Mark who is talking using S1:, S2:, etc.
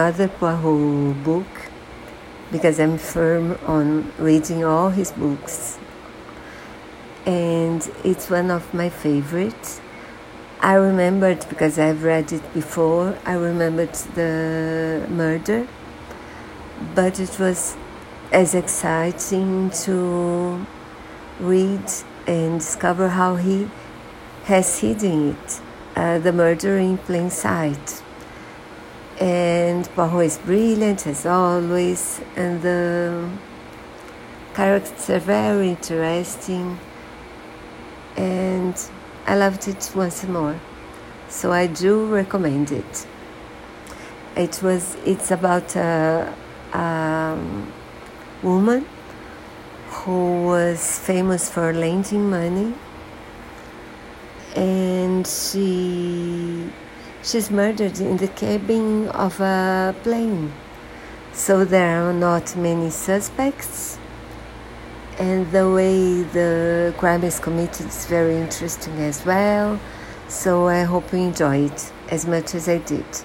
S1: another Poirot book because I'm firm on reading all his books. And it's one of my favorites. I remembered because I've read it before, I remembered the murder, but it was as exciting to read and discover how he has hidden it, uh, the murder in plain sight. And Poirot is brilliant as always, and the characters are very interesting, and I loved it once more. So I do recommend it. It was. It's about a, a um, woman who was famous for lending money, and she she's murdered in the cabin of a plane. So there are not many suspects, and the way the crime is committed is very interesting as well. So I hope you enjoy it as much as I did.